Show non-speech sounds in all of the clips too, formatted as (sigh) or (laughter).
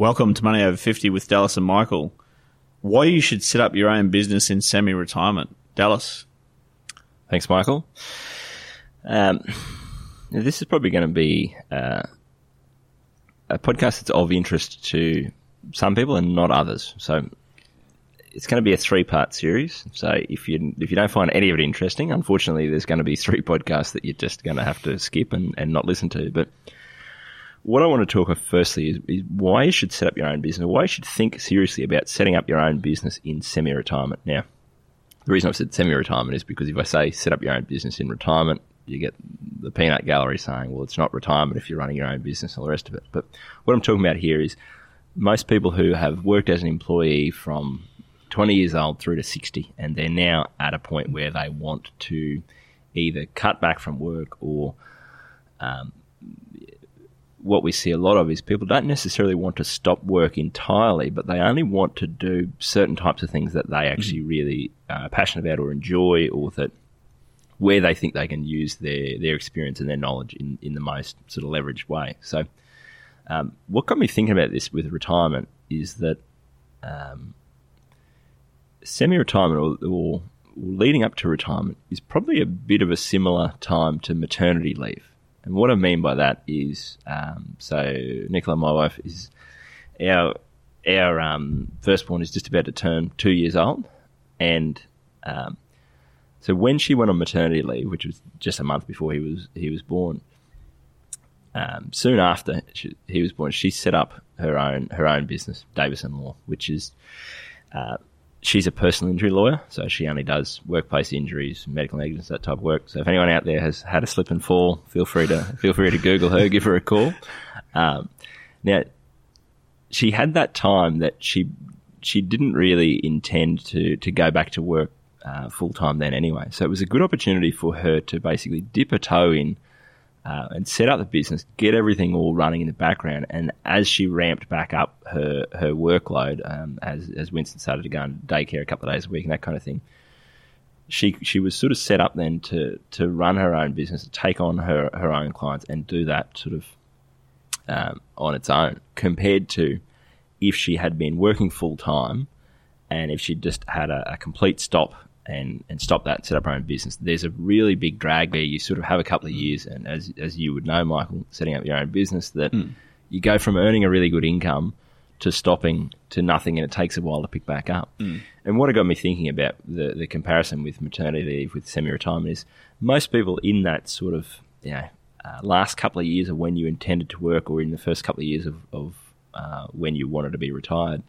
Welcome to Money Over 50 with Dallas and Michael. Why you should set up your own business in semi retirement. Dallas. Thanks, Michael. Um, this is probably going to be uh, a podcast that's of interest to some people and not others. So it's going to be a three part series. So if you if you don't find any of it interesting, unfortunately, there's going to be three podcasts that you're just going to have to skip and, and not listen to. But what I want to talk about firstly is, is, why you should set up your own business, why you should think seriously about setting up your own business in semi retirement. Now, the reason I've said semi retirement is because if I say set up your own business in retirement, you get the peanut gallery saying, well, it's not retirement if you're running your own business and all the rest of it. But what I'm talking about here is most people who have worked as an employee from 20 years old through to 60, and they're now at a point where they want to either cut back from work or um, what we see a lot of is people don't necessarily want to stop work entirely, but they only want to do certain types of things that they actually mm-hmm. really are passionate about or enjoy, or that where they think they can use their their experience and their knowledge in, in the most sort of leveraged way. So, um, what got me thinking about this with retirement is that um, semi retirement or, or leading up to retirement is probably a bit of a similar time to maternity leave. And what I mean by that is, um, so Nicola, my wife, is our our um, firstborn is just about to turn two years old, and um, so when she went on maternity leave, which was just a month before he was he was born, um, soon after she, he was born, she set up her own her own business, Davison Law, which is uh, she's a personal injury lawyer, so she only does workplace injuries, medical negligence, that type of work. So if anyone out there has had a slip and fall, feel free to (laughs) feel free to Google her, give her a call. Um, now, she had that time that she she didn't really intend to to go back to work uh, full time then anyway. So it was a good opportunity for her to basically dip a toe in uh, and set up the business, get everything all running in the background. And as she ramped back up her her workload, um, as as Winston started to go on daycare a couple of days a week and that kind of thing, she she was sort of set up then to to run her own business, take on her her own clients, and do that sort of um, on its own, compared to if she had been working full time and if she just had a, a complete stop and and stop that and set up our own business. There's a really big drag there. You sort of have a couple of years, and as as you would know, Michael, setting up your own business, that mm. you go from earning a really good income to stopping to nothing, and it takes a while to pick back up. Mm. And what it got me thinking about the the comparison with maternity leave with semi retirement is most people in that sort of you know uh, last couple of years of when you intended to work, or in the first couple of years of, of uh, when you wanted to be retired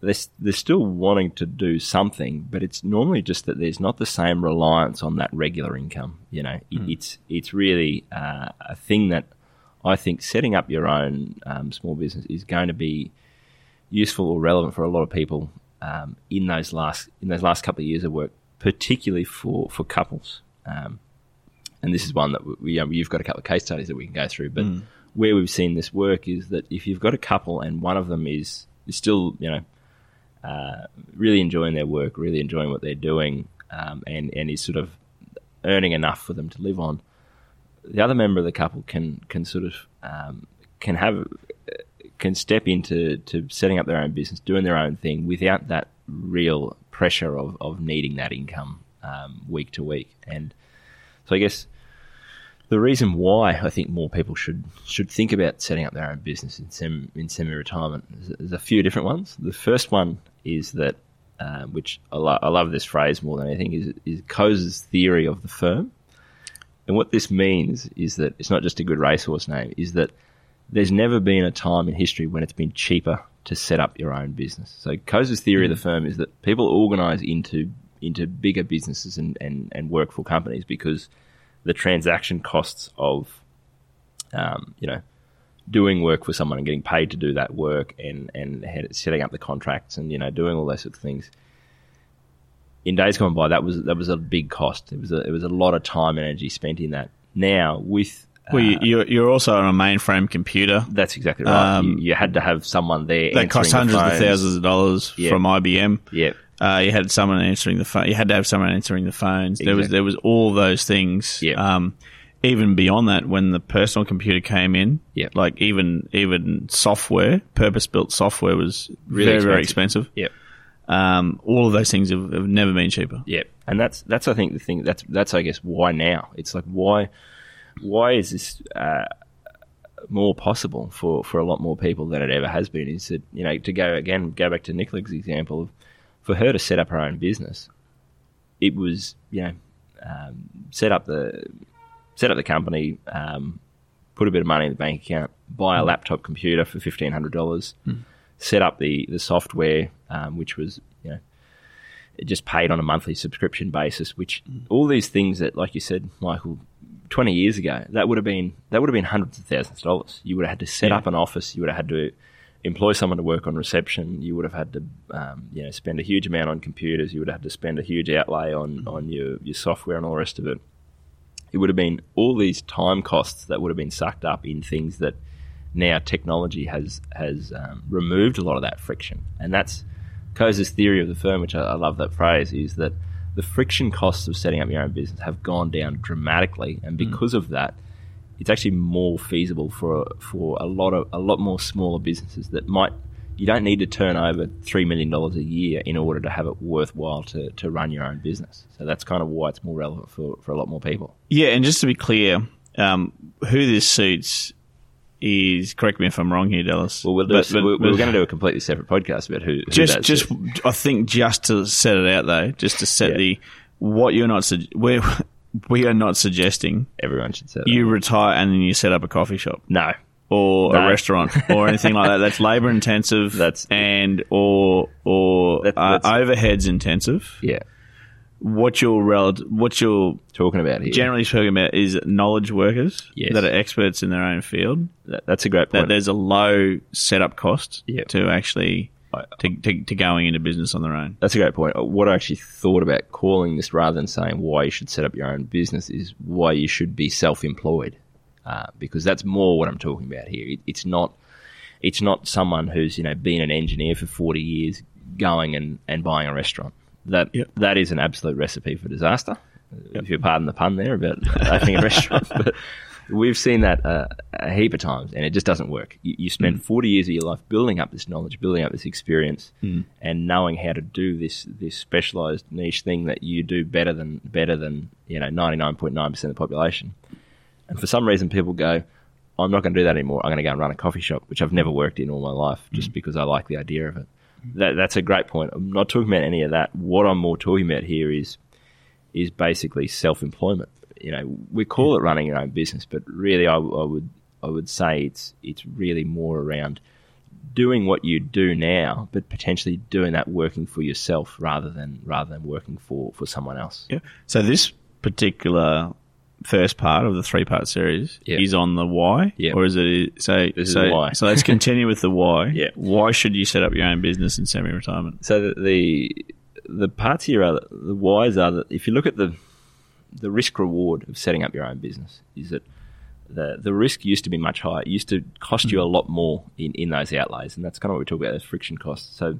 they're, they're still wanting to do something, but it's normally just that there's not the same reliance on that regular income. You know, mm. it's it's really uh, a thing that I think setting up your own um, small business is going to be useful or relevant for a lot of people um, in those last in those last couple of years of work, particularly for for couples. Um, and this is one that we, you know, you've got a couple of case studies that we can go through, but mm. where we've seen this work is that if you've got a couple and one of them is is still you know uh, really enjoying their work, really enjoying what they're doing, um, and and is sort of earning enough for them to live on. The other member of the couple can can sort of um, can have can step into to setting up their own business, doing their own thing without that real pressure of, of needing that income um, week to week. And so I guess the reason why I think more people should should think about setting up their own business in, sem, in semi retirement is, a few different ones. The first one is that, uh, which I, lo- I, love this phrase more than anything, is, is Coase's theory of the firm. And what this means is that it's not just a good racehorse name, is that there's never been a time in history when it's been cheaper to set up your own business. So Coase's theory mm. of the firm is that people organize into into bigger businesses and, and, and work for companies because – the transaction costs of, um, you know, doing work for someone and getting paid to do that work and and head- setting up the contracts and you know doing all those sorts of things. In days gone by, that was that was a big cost. It was a, it was a lot of time and energy spent in that. Now with Well, you, uh, you're, you're also on a mainframe computer. that's exactly right. Um, you, you had to have someone there. That cost hundreds of thousands of dollars Yeah. from IBM. Yeah, Uh, you had someone answering the phone. You had to have someone answering the phones. There was there was all those things. Yeah. Um, even beyond that, when the personal computer came in, Yeah. like even even software, purpose built software was Really very very expensive. expensive. yeah. Um, all of those things have, have never been cheaper. Yeah, and that's that's I think the thing that's that's I guess why now it's like why why is this uh, more possible for for a lot more people than it ever has been? Is that you know to go again go back to Nicola's example of for her to set up her own business, it was you know um, set up the set up the company, um, put a bit of money in the bank account, buy a laptop computer for fifteen hundred dollars, set up the the software, um, which was you know just paid on a monthly subscription basis. Which all these things that, like you said, Michael, twenty years ago, that would have been that would have been hundreds of thousands of dollars. You would have had to set Yeah. up an office. You would have had to employ someone to work on reception. You would have had to, um, you know, spend a huge amount on computers. You would have had to spend a huge outlay on on your your software and all the rest of it. It would have been all these time costs that would have been sucked up in things that now technology has has um, removed a lot of that friction, and that's Coase's theory of the firm, which I, I love that phrase, is that the friction costs of setting up your own business have gone down dramatically, and because of that, it's actually more feasible for for a lot of a lot more smaller businesses that might you don't need to turn over three million dollars a year in order to have it worthwhile to, to run your own business. So that's kind of why it's more relevant for, for a lot more people. Yeah, and just to be clear, um, who this suits is correct me if I'm wrong here, Dallas. Well, we'll do, But- but- we're, we're going to do a completely separate podcast about who, who just just suits. I think just to set it out though, just to set Yeah. the what you're not sug- we are not suggesting everyone should that. you retire and then you set up a coffee shop no, or No. a restaurant or anything like that. That's labor intensive. (laughs) That's- and or or That- uh, overheads intensive. yeah, What you're rel- what you're talking about here. generally talking about is knowledge workers Yes. that are experts in their own field. That- that's a great That point. there's a low setup cost Yeah. to actually to, to, to going into business on their own. That's a great point. What I actually thought about calling this rather than saying why you should set up your own business is why you should be self-employed, uh, because that's more what I'm talking about here. It, it's not, it's not someone who's you know been an engineer for 40 years going and, and buying a restaurant. That Yep. that is an absolute recipe for disaster. If you pardon the pun there about opening a restaurant, but (laughs) we've seen that uh, a heap of times, and it just doesn't work. You, you spend mm. 40 years of your life building up this knowledge, building up this experience, mm. and knowing how to do this this specialized niche thing that you do better than better than you know 99.9 percent of the population. And for some reason, people go, "I'm not going to do that anymore. I'm going to go and run a coffee shop," which I've never worked in all my life, mm. just because I like the idea of it. That, that's a great point. I'm not talking about any of that. What I'm more talking about here is is basically self-employment. You know, we call it running your own business, but really, I, I would I would say it's it's really more around doing what you do now, but potentially doing that working for yourself rather than rather than working for for someone else. Yeah. So this particular first part of the three part series Yeah. is on the why, Yeah. or is it so? This so, why. so let's continue with the why. (laughs) Yeah. Why should you set up your own business in semi retirement? So the, the the parts here are the whys are that if you look at the the risk reward of setting up your own business is that the the risk used to be much higher. It used to cost you a lot more in, in those outlays, and that's kind of what we talk about those friction costs. So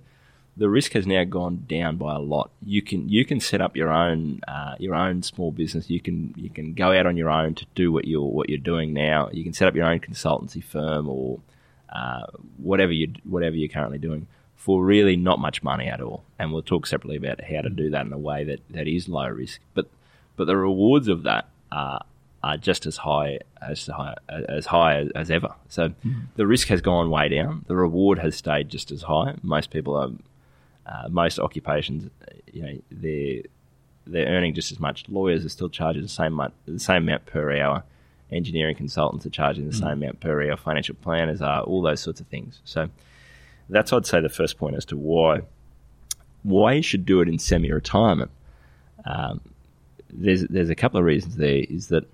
the risk has now gone down by a lot. You can you can set up your own uh, your own small business. You can you can go out on your own to do what you're what you're doing now. You can set up your own consultancy firm or uh, whatever you whatever you're currently doing for really not much money at all. And we'll talk separately about how to do that in a way that, that is low risk. But but the rewards of that are are just as high as high as high as, as ever. So the risk has gone way down. The reward has stayed just as high. Most people are uh, most occupations, you know, they're they're earning just as much. Lawyers are still charging the same mu- the same amount per hour. Engineering consultants are charging the same amount per hour. Financial planners are all those sorts of things. So that's I'd say the first point as to why why you should do it in semi-retirement. Um, there's there's a couple of reasons there. Is that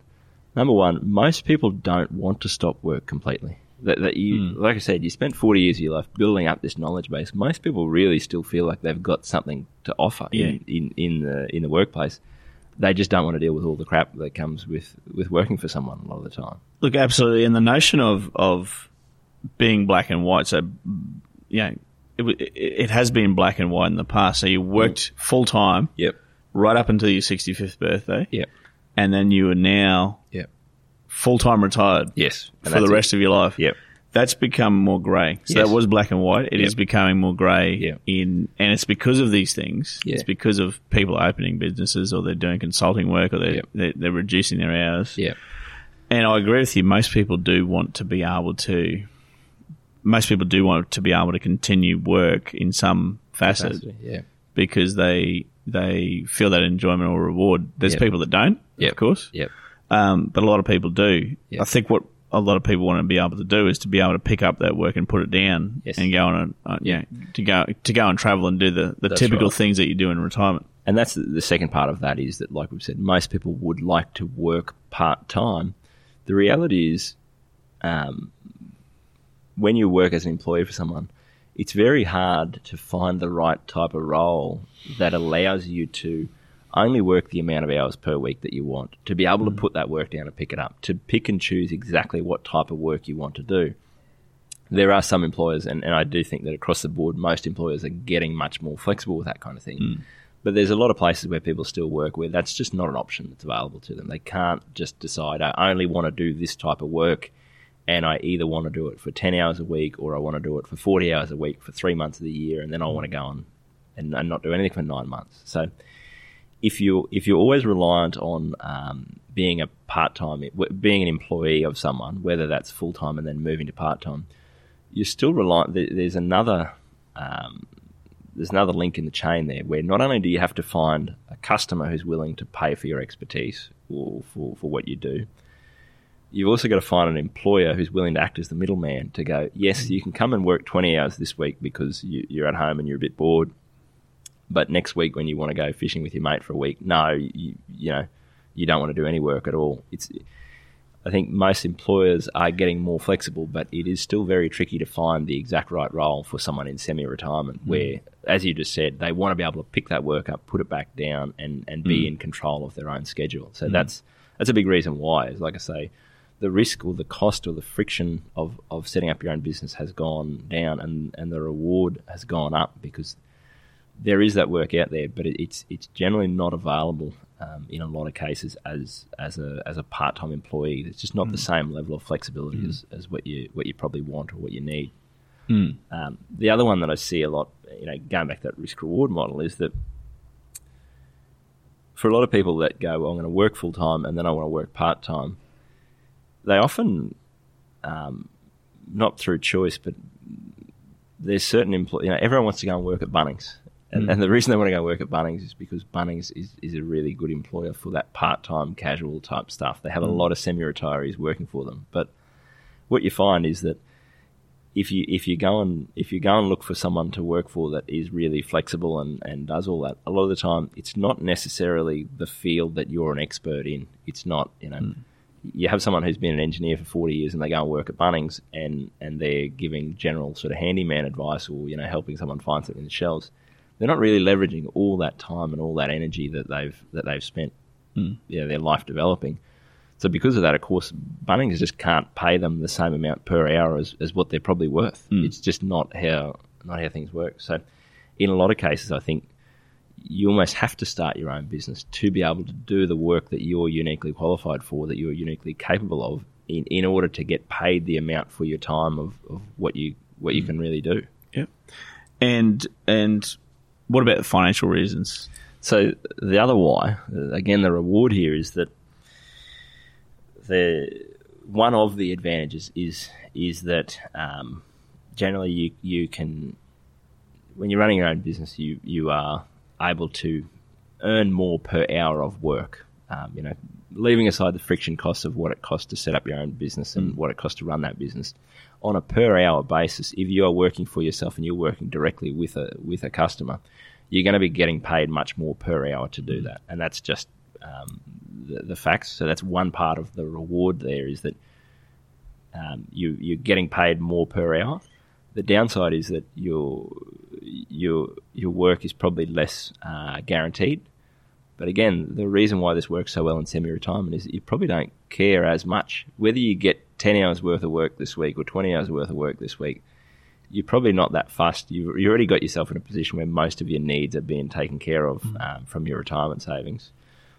number one, most people don't want to stop work completely. That, that you, hmm. like I said, you spent 40 years of your life building up this knowledge base. Most people really still feel like they've got something to offer Yeah. in, in, in the in the workplace. They just don't want to deal with all the crap that comes with, with working for someone a lot of the time. Look, absolutely, and the notion of of being black and white. So, you know, it, it, it has been black and white in the past. So you worked mm. full time Yep. Right up until your sixty fifth birthday, Yep. and then you are now Yep. full time retired Yes. for the rest of your life. Yep. That's become more grey. So Yes. that was black and white. It is Yep. becoming more grey Yep. in, and it's because of these things. Yeah. It's because of people opening businesses or they're doing consulting work or they're, they're, they're reducing their hours. Yep. And I agree with you. Most people do want to be able to. Most people do want to be able to continue work in some facet Yeah. because they they feel that enjoyment or reward. There's Yep. people that don't, Yep. of course, Yep. um, but a lot of people do. Yep. I think what a lot of people want to be able to do is to be able to pick up that work and put it down Yes. and go on a, uh, yeah to go to go and travel and do the, the That's typical right. things that you do in retirement. And that's the, the second part of that is that, like we've said, most people would like to work part time. The reality is, um, when you work as an employee for someone, it's very hard to find the right type of role that allows you to only work the amount of hours per week that you want, to be able to mm. put that work down and pick it up, to pick and choose exactly what type of work you want to do. There are some employers, and, and I do think that across the board, most employers are getting much more flexible with that kind of thing. Mm. But there's a lot of places where people still work where that's just not an option that's available to them. They can't just decide, I only want to do this type of work and I either want to do it for 10 hours a week or I want to do it for 40 hours a week for three months of the year and then I want to go on and, and not do anything for nine months. So if you if you're always reliant on um, being a part time, being an employee of someone, whether that's full time and then moving to part time, you're still reliant. There's another um, there's another link in the chain there where not only do you have to find a customer who's willing to pay for your expertise or for, for what you do, you've also got to find an employer who's willing to act as the middleman to go, yes, you can come and work 20 hours this week because you, you're at home and you're a bit bored. But next week, when you want to go fishing with your mate for a week, no, you, you know, you don't want to do any work at all. It's, I think most employers are getting more flexible, but it is still very tricky to find the exact right role for someone in semi-retirement, mm. where, as you just said, they want to be able to pick that work up, put it back down, and, and be mm. in control of their own schedule. So mm. that's that's a big reason why. Is like I say, the risk or the cost or the friction of, of setting up your own business has gone down, and, and the reward has gone up because there is that work out there, but it, it's it's generally not available um, in a lot of cases as as a as a part time employee. It's just not the same level of flexibility as, as what you what you probably want or what you need. Um, the other one that I see a lot, you know, going back to that risk reward model, is that for a lot of people that go, well, I'm going to work full time and then I want to work part time, they often, um, not through choice, but there's certain employees, you know, everyone wants to go and work at Bunnings. And, hmm. and the reason they want to go work at Bunnings is because Bunnings is, is a really good employer for that part time, casual type stuff. They have a hmm. lot of semi retirees working for them. But what you find is that if you if you go and if you go and look for someone to work for that is really flexible and, and does all that, a lot of the time it's not necessarily the field that you're an expert in. It's not, you know, hmm. You have someone who's been an engineer for forty years and they go and work at Bunnings and, and they're giving general sort of handyman advice or, you know, helping someone find something in the shelves. They're not really leveraging all that time and all that energy that they've that they've spent hmm. you know, their life developing. So because of that, of course, Bunnings just can't pay them the same amount per hour as, as what they're probably worth. Hmm. It's just not how not how things work. So in a lot of cases, I think you almost have to start your own business to be able to do the work that you're uniquely qualified for, that you're uniquely capable of, in, in order to get paid the amount for your time of, of what you what you can really do. Yep. And and what about the financial reasons? So the other why, again, the reward here is that the one of the advantages is is that um, generally you you can when you're running your own business you you are able to earn more per hour of work. Um, you know, leaving aside the friction costs of what it costs to set up your own business and what it costs to run that business, on a per hour basis, if you are working for yourself and you're working directly with a with a customer, you're going to be getting paid much more per hour to do that, and that's just um, the, the facts. So that's one part of the reward. There is that um, you, you're getting paid more per hour. The downside is that your your your work is probably less uh, guaranteed. But again, the reason why this works so well in semi-retirement is that you probably don't care as much whether you get ten hours worth of work this week or twenty hours worth of work this week. You're probably not that fussed. You you already got yourself in a position where most of your needs are being taken care of um, from your retirement savings.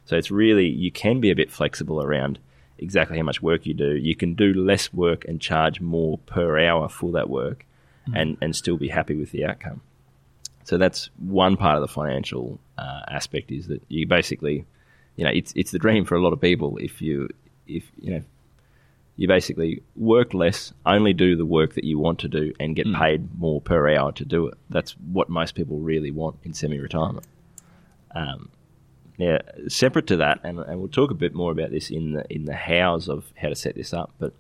So it's really you can be a bit flexible around exactly how much work you do. You can do less work and charge more per hour for that work, and and still be happy with the outcome. So that's one part of the financial uh, aspect is that you basically, you know, it's it's the dream for a lot of people if you if you know you basically work less, only do the work that you want to do, and get paid more per hour to do it. That's what most people really want in semi-retirement. Um, now, separate to that, and, and we'll talk a bit more about this in the in the hows of how to set this up, but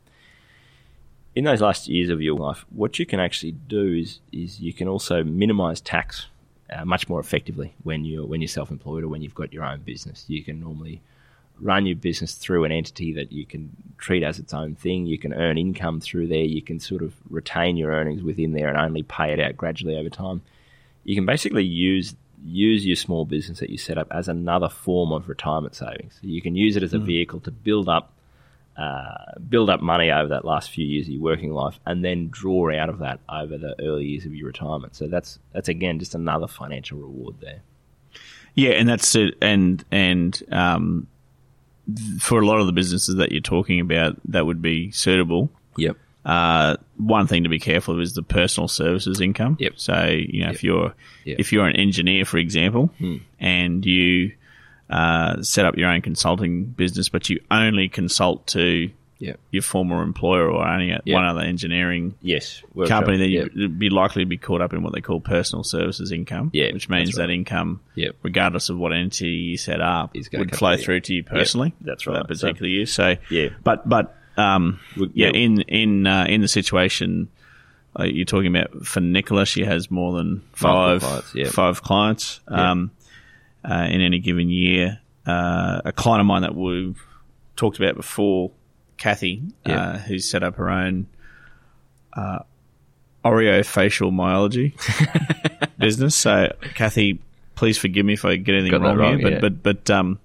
in those last years of your life, what you can actually do is is you can also minimise tax uh, much more effectively when you're when you're self-employed or when you've got your own business. You can normally run your business through an entity that you can treat as its own thing. You can earn income through there. You can sort of retain your earnings within there and only pay it out gradually over time. You can basically use use your small business that you set up as another form of retirement savings. So you can use it as a vehicle to build up uh, build up money over that last few years of your working life, and then draw out of that over the early years of your retirement. So that's that's again just another financial reward there. Yeah, and that's it. And and um, for a lot of the businesses that you're talking about, that would be suitable. Yep. Uh, one thing to be careful of is the personal services income. Yep. So you know, if you're Yep. if you're an engineer, for example, Hmm. and you uh, set up your own consulting business, but you only consult to Yep. your former employer or only at Yep. one other engineering Yes. company, then Yep. you'd be likely to be caught up in what they call personal services income, which means right. that income, regardless of what entity you set up, Is would flow through to you personally. that's right. That So- particular year. So Yeah. but but um, yeah, in in uh, in the situation uh, you're talking about for Nicola, she has more than five five clients um, uh, in any given year. Uh, a client of mine that we've talked about before, Kathy, Yeah. uh, who's set up her own uh, Orofacial myology (laughs) business. So, Kathy, please forgive me if I get anything Got wrong, wrong, here, yeah. but but but um,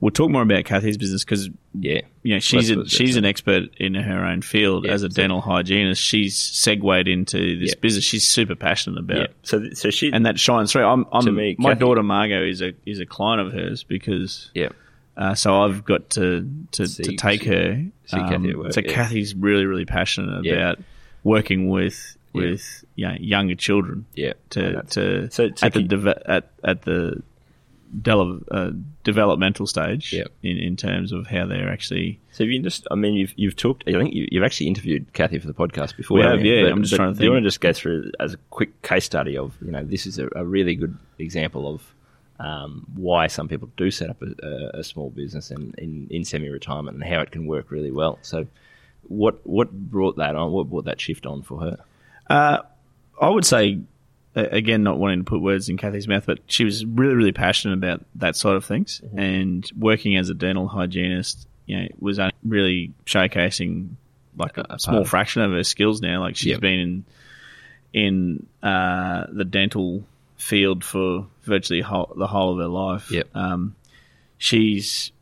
we'll talk more about Kathy's business because Yeah. you know she's a, she's an expert in her own field Yeah, as a so- dental hygienist. She's segued into this Yeah. business. She's super passionate about, Yeah. it. So so she and that shines through. I'm, I'm me, my Kathy- daughter Margot is a is a client of hers because yeah. uh, so I've got to to, See- to take see- her. see Kathy at work, so. Kathy's really really passionate about working with with you know, younger children Yeah. to to So- so at the at at the del- uh, developmental stage Yeah. in in terms of how they're actually So you just, I mean, you've you've talked. I think you, you've actually interviewed Kathy for the podcast before. We have, yeah. But- I'm just trying to Think. Do you want to just go through as a quick case study of you know this is a, a really good example of um, why some people do set up a, a, small business in, in, in semi-retirement and how it can work really well. So what what brought that on? What brought that shift on for her? I would say, again, not wanting to put words in Kathy's mouth, but she was really, really passionate about that side of things. And working as a dental hygienist, you know, was really showcasing like a, small fraction of her skills now. Like she's Yep. been in in uh, the dental field for virtually whole, the whole of her life. Yep. Um, she's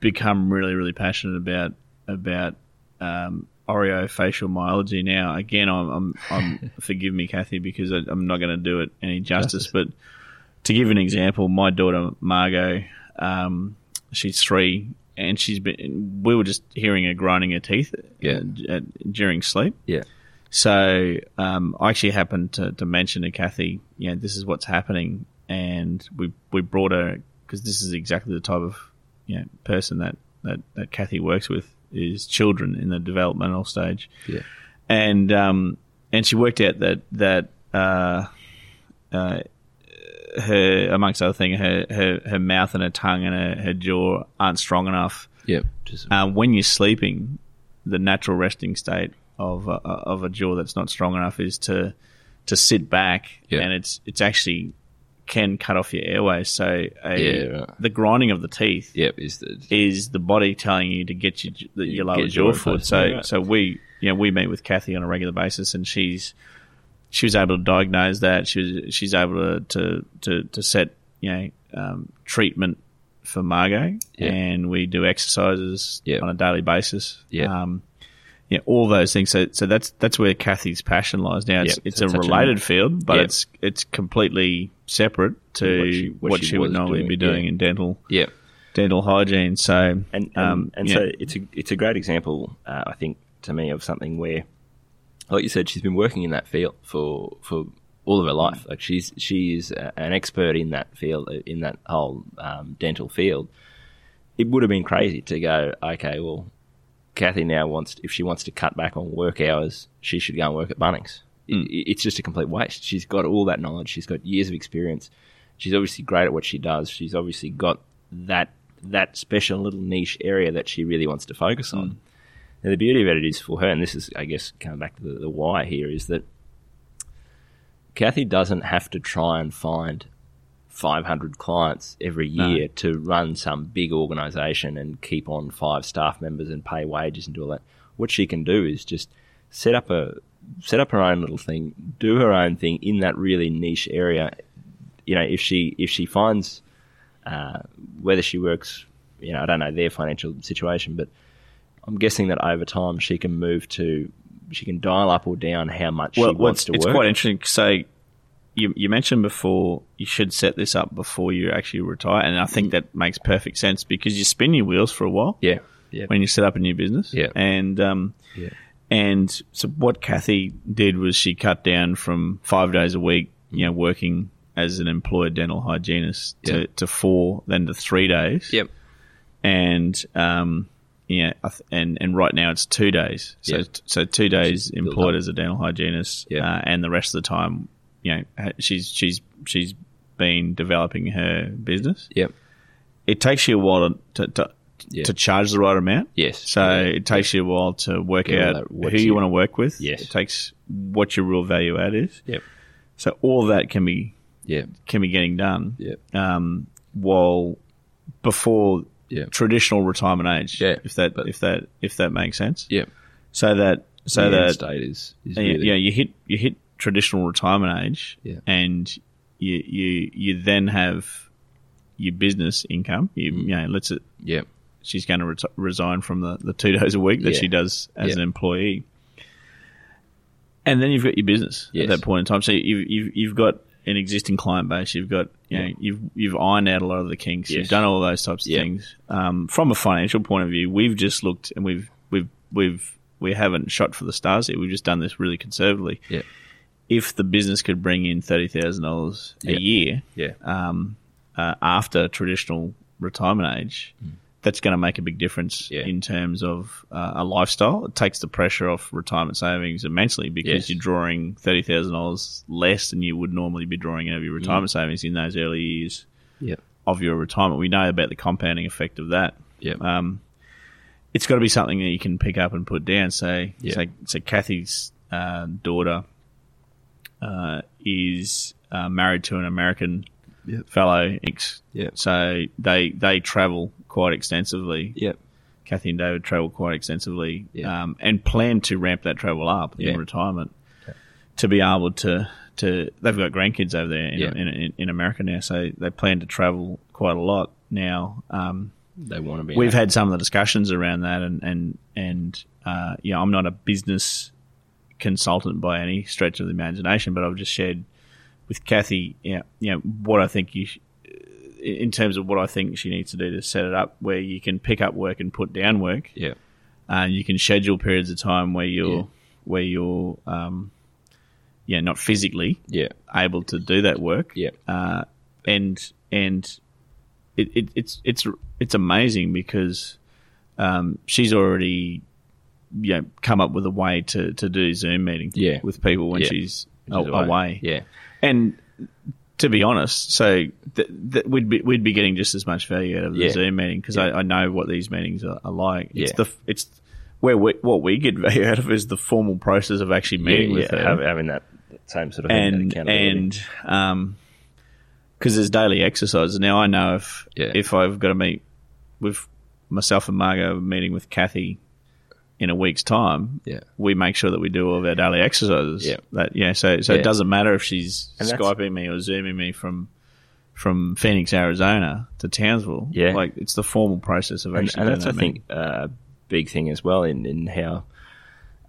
become really, really passionate about about um, Orofacial myology now. Again, I'm, I'm, I'm (laughs) forgive me, Kathy, because I, I'm not going to do it any justice. But to give an example, my daughter Margot, um, she's three, and she's been. We were just hearing her grinding her teeth Yeah. uh, at, during sleep. Yeah, So um, I actually happened to, to mention to Kathy, you know, this is what's happening, and we we brought her because this is exactly the type of you know person that, that, that Kathy works with is children in the developmental stage, yeah, and um, and she worked out that that uh, uh, her amongst other things, her, her her mouth and her tongue and her, her jaw aren't strong enough yeah. Just uh, when you're sleeping, the natural resting state of a, of a jaw that's not strong enough is to to sit back, Yeah. and it's it's actually can cut off your airways. So a, Yeah, right. the grinding of the teeth yeah. Is the is the body telling you to get your, the, your lower jaw forward. So right. so we you know, we meet with Kathy on a regular basis, and she's she was able to diagnose that. She was she's able to to to, to set you know um, treatment for Margot, Yeah. and we do exercises Yeah. on a daily basis. Yeah. Um, yeah, all those things. So, so that's that's where Kathy's passion lies. Now, it's Yeah, it's so a such a- related field, but Yeah. it's it's completely separate to What she- what what she, she would normally doing, be doing yeah. in dental Yeah. dental hygiene. So, And and, um, and so it's a it's a great example, uh, I think, to me of something where, like you said, she's been working in that field for for all of her life. Like she's she is an expert in that field, in that whole um, dental field. It would have been crazy to go, okay, well, Kathy now wants if she wants to cut back on work hours, she should go and work at Bunnings. Hmm. It- It's just a complete waste. She's got all that knowledge. She's got years of experience. She's obviously great at what she does. She's obviously got that that special little niche area that she really wants to focus on. Hmm. Now, the beauty of it is for her, and this is, I guess, coming back to the, the why here, is that Kathy doesn't have to try and find 500 clients every No. year to run some big organization and keep on five staff members and pay wages and do all that. What she can do is just set up a set up her own little thing, do her own thing in that really niche area. You know, if she if she finds uh, whether she works, you know, I don't know their financial situation, but I'm guessing that over time she can move to she can dial up or down how much well, she wants to it's work. It's quite interesting. So, you you mentioned before you should set this up before you actually retire, and I think that makes perfect sense because you spin your wheels for a while. yeah, yeah, when you set up a new business. Yeah. And um, Yeah. and so what Kathy did was she cut down from five days a week, you know, working as an employed dental hygienist to, Yeah. to four, then to three days. yep, And um, yeah, and and right now it's two days. So Yeah. so two days employed as a dental hygienist, Yeah. uh, and the rest of the time, you know, she's she's she's been developing her business. yep, It takes you a while to to, Yeah. to charge the right amount. yes. So Yeah. it takes you a while to work out who you, you- want to work with. Yes. It takes what your real value add is. Yep. So all that can be yeah, can be getting done. Yep. Um, while before Yeah. traditional retirement age. Yeah, If that but- if that if that makes sense. yep. So that so the that state is, is really, yeah, you hit you hit traditional retirement age, Yeah. and you you you then have your business income. You, Mm. you know, let's yep, she's going to resign from the, the two (laughs) days a week that Yeah. she does as Yeah. an employee. And then you've got your business Yes. at that point in time. So you've, you've, you've got an existing client base. You've got, you know, you've, you've ironed out a lot of the kinks. Yes. You've done all those types of Yeah. things. Um, from a financial point of view, we've just looked and we've, we've, we've, we haven't shot for the stars yet. We've just done this really conservatively. Yeah. If the business could bring in $30,000 a Yeah. year, yeah, um, uh, after traditional retirement age, that's going to make a big difference Yeah. in terms of uh, a lifestyle. It takes the pressure off retirement savings immensely because Yes. you're drawing thirty thousand dollars less than you would normally be drawing out of your retirement savings in those early years of your retirement. We know about the compounding effect of that. yep, Um, it's got to be something that you can pick up and put down. So, Yeah. so, so Kathy's uh, daughter uh, is uh, married to an American Yep. fellow. Yep. So they they travel quite extensively. yep, Kathy and David travel quite extensively, Yeah. um, and plan to ramp that travel up Yeah. in retirement to be able to. To, they've got grandkids over there in, Yeah. in, in, in America now, so they plan to travel quite a lot now. Um, they want to be. we've had some of the discussions around that, and and and uh, know, I'm not a business consultant by any stretch of the imagination, but I've just shared with Kathy, you know, you know what I think you, sh- in terms of what I think she needs to do to set it up, where you can pick up work and put down work, yeah, and you can schedule periods of time where you're Yeah. where you're, um, yeah, not physically yeah, able to do that work, yeah, uh, and and it, it, it's it's it's amazing because um, she's already you know come up with a way to, to do Zoom meetings Yeah. with people when Yeah. she's Which is a- why- away. yeah, And to be honest, so th- th- we'd be we'd be getting just as much value out of the Yeah. Zoom meeting because I, I know what these meetings are, are like. It's Yeah. the it's where we, what we get (laughs) value out of is the formal process of actually meeting with yeah, her having that same sort of and and um because there's daily exercises now i know if Yeah. if i've got to meet with myself and margot meeting with kathy in a week's time, Yeah. we make sure that we do all of our daily exercises. Yeah. That yeah, so so Yeah. it doesn't matter if she's And skyping me or zooming me from from Phoenix, Arizona to Townsville. Yeah. like it's the formal process of and, actually and doing that's I that think a big thing as well in in how.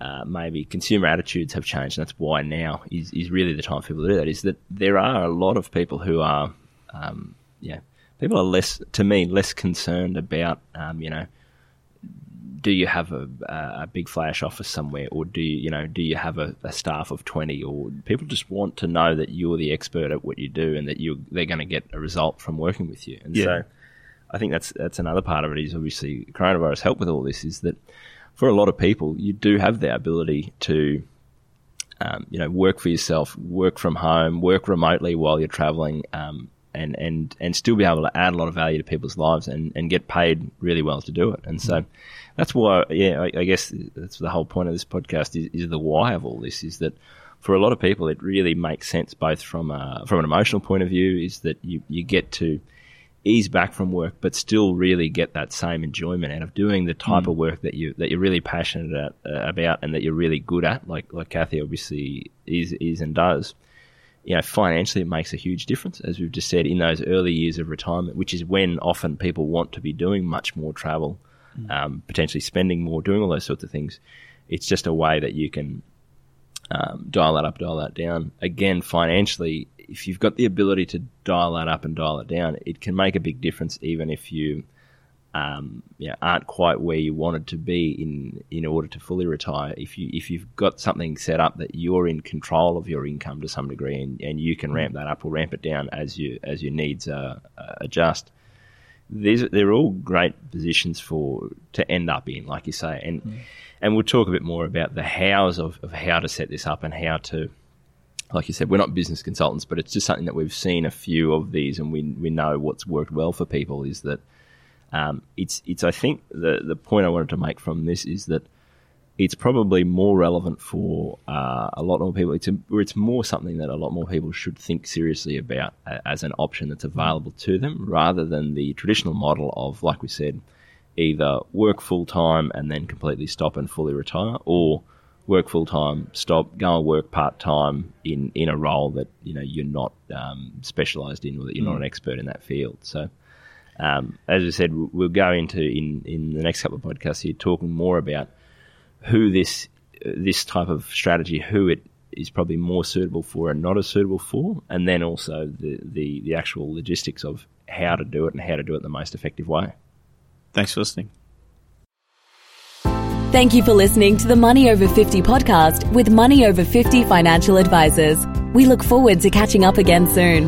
Uh, maybe consumer attitudes have changed, and that's why now is, is really the time for people to do that. Is that there are a lot of people who are, um, yeah, people are less, to me, less concerned about, um, you know, do you have a, a big flash office somewhere, or do you, you know, do you have a, a staff of twenty, or people just want to know that you're the expert at what you do, and that you they're going to get a result from working with you, and Yeah. so. I think that's that's another part of it. Is obviously coronavirus help with all this. Is that for a lot of people, you do have the ability to, um, you know, work for yourself, work from home, work remotely while you're traveling, um, and and and still be able to add a lot of value to people's lives and, and get paid really well to do it. And so that's why, yeah, I, I guess that's the whole point of this podcast is, is the why of all this. Is that for a lot of people, it really makes sense both from a, from an emotional point of view, is that you you get to ease back from work, but still really get that same enjoyment out of doing the type of work that you that you're really passionate at, uh, about and that you're really good at. Like like Kathy obviously is is and does. You know, financially, it makes a huge difference, as we've just said, in those early years of retirement, which is when often people want to be doing much more travel, um, potentially spending more, doing all those sorts of things. It's just a way that you can um, dial that up, dial that down. Again, financially, if you've got the ability to dial that up and dial it down, it can make a big difference, even if you, um, know, aren't quite where you wanted to be in in order to fully retire. If you if you've got something set up that you're in control of your income to some degree, and, and you can ramp that up or ramp it down as you as your needs uh, adjust. These they're all great positions for to end up in, like you say, and and we'll talk a bit more about the hows of, of how to set this up and how to like you said, we're not business consultants, but it's just something that we've seen a few of these, and we we know what's worked well for people. Is that um, it's it's I think the the point I wanted to make from this is that it's probably more relevant for uh, a lot more people. It's a, it's more something that a lot more people should think seriously about uh, as an option that's available to them, rather than the traditional model of, like we said, either work full time and then completely stop and fully retire, or work full time, stop, go and work part time in in a role that you know you're not um, specialised in or that you're not an expert in that field. So. Um, as I said, we'll- we'll go into in, in the next couple of podcasts here talking more about who this uh, this type of strategy, who it is probably more suitable for and not as suitable for, and then also the, the, the actual logistics of how to do it and how to do it the most effective way. Thanks for listening. Thank you for listening to the Money Over 50 podcast with Money Over 50 financial advisors. We look forward to catching up again soon.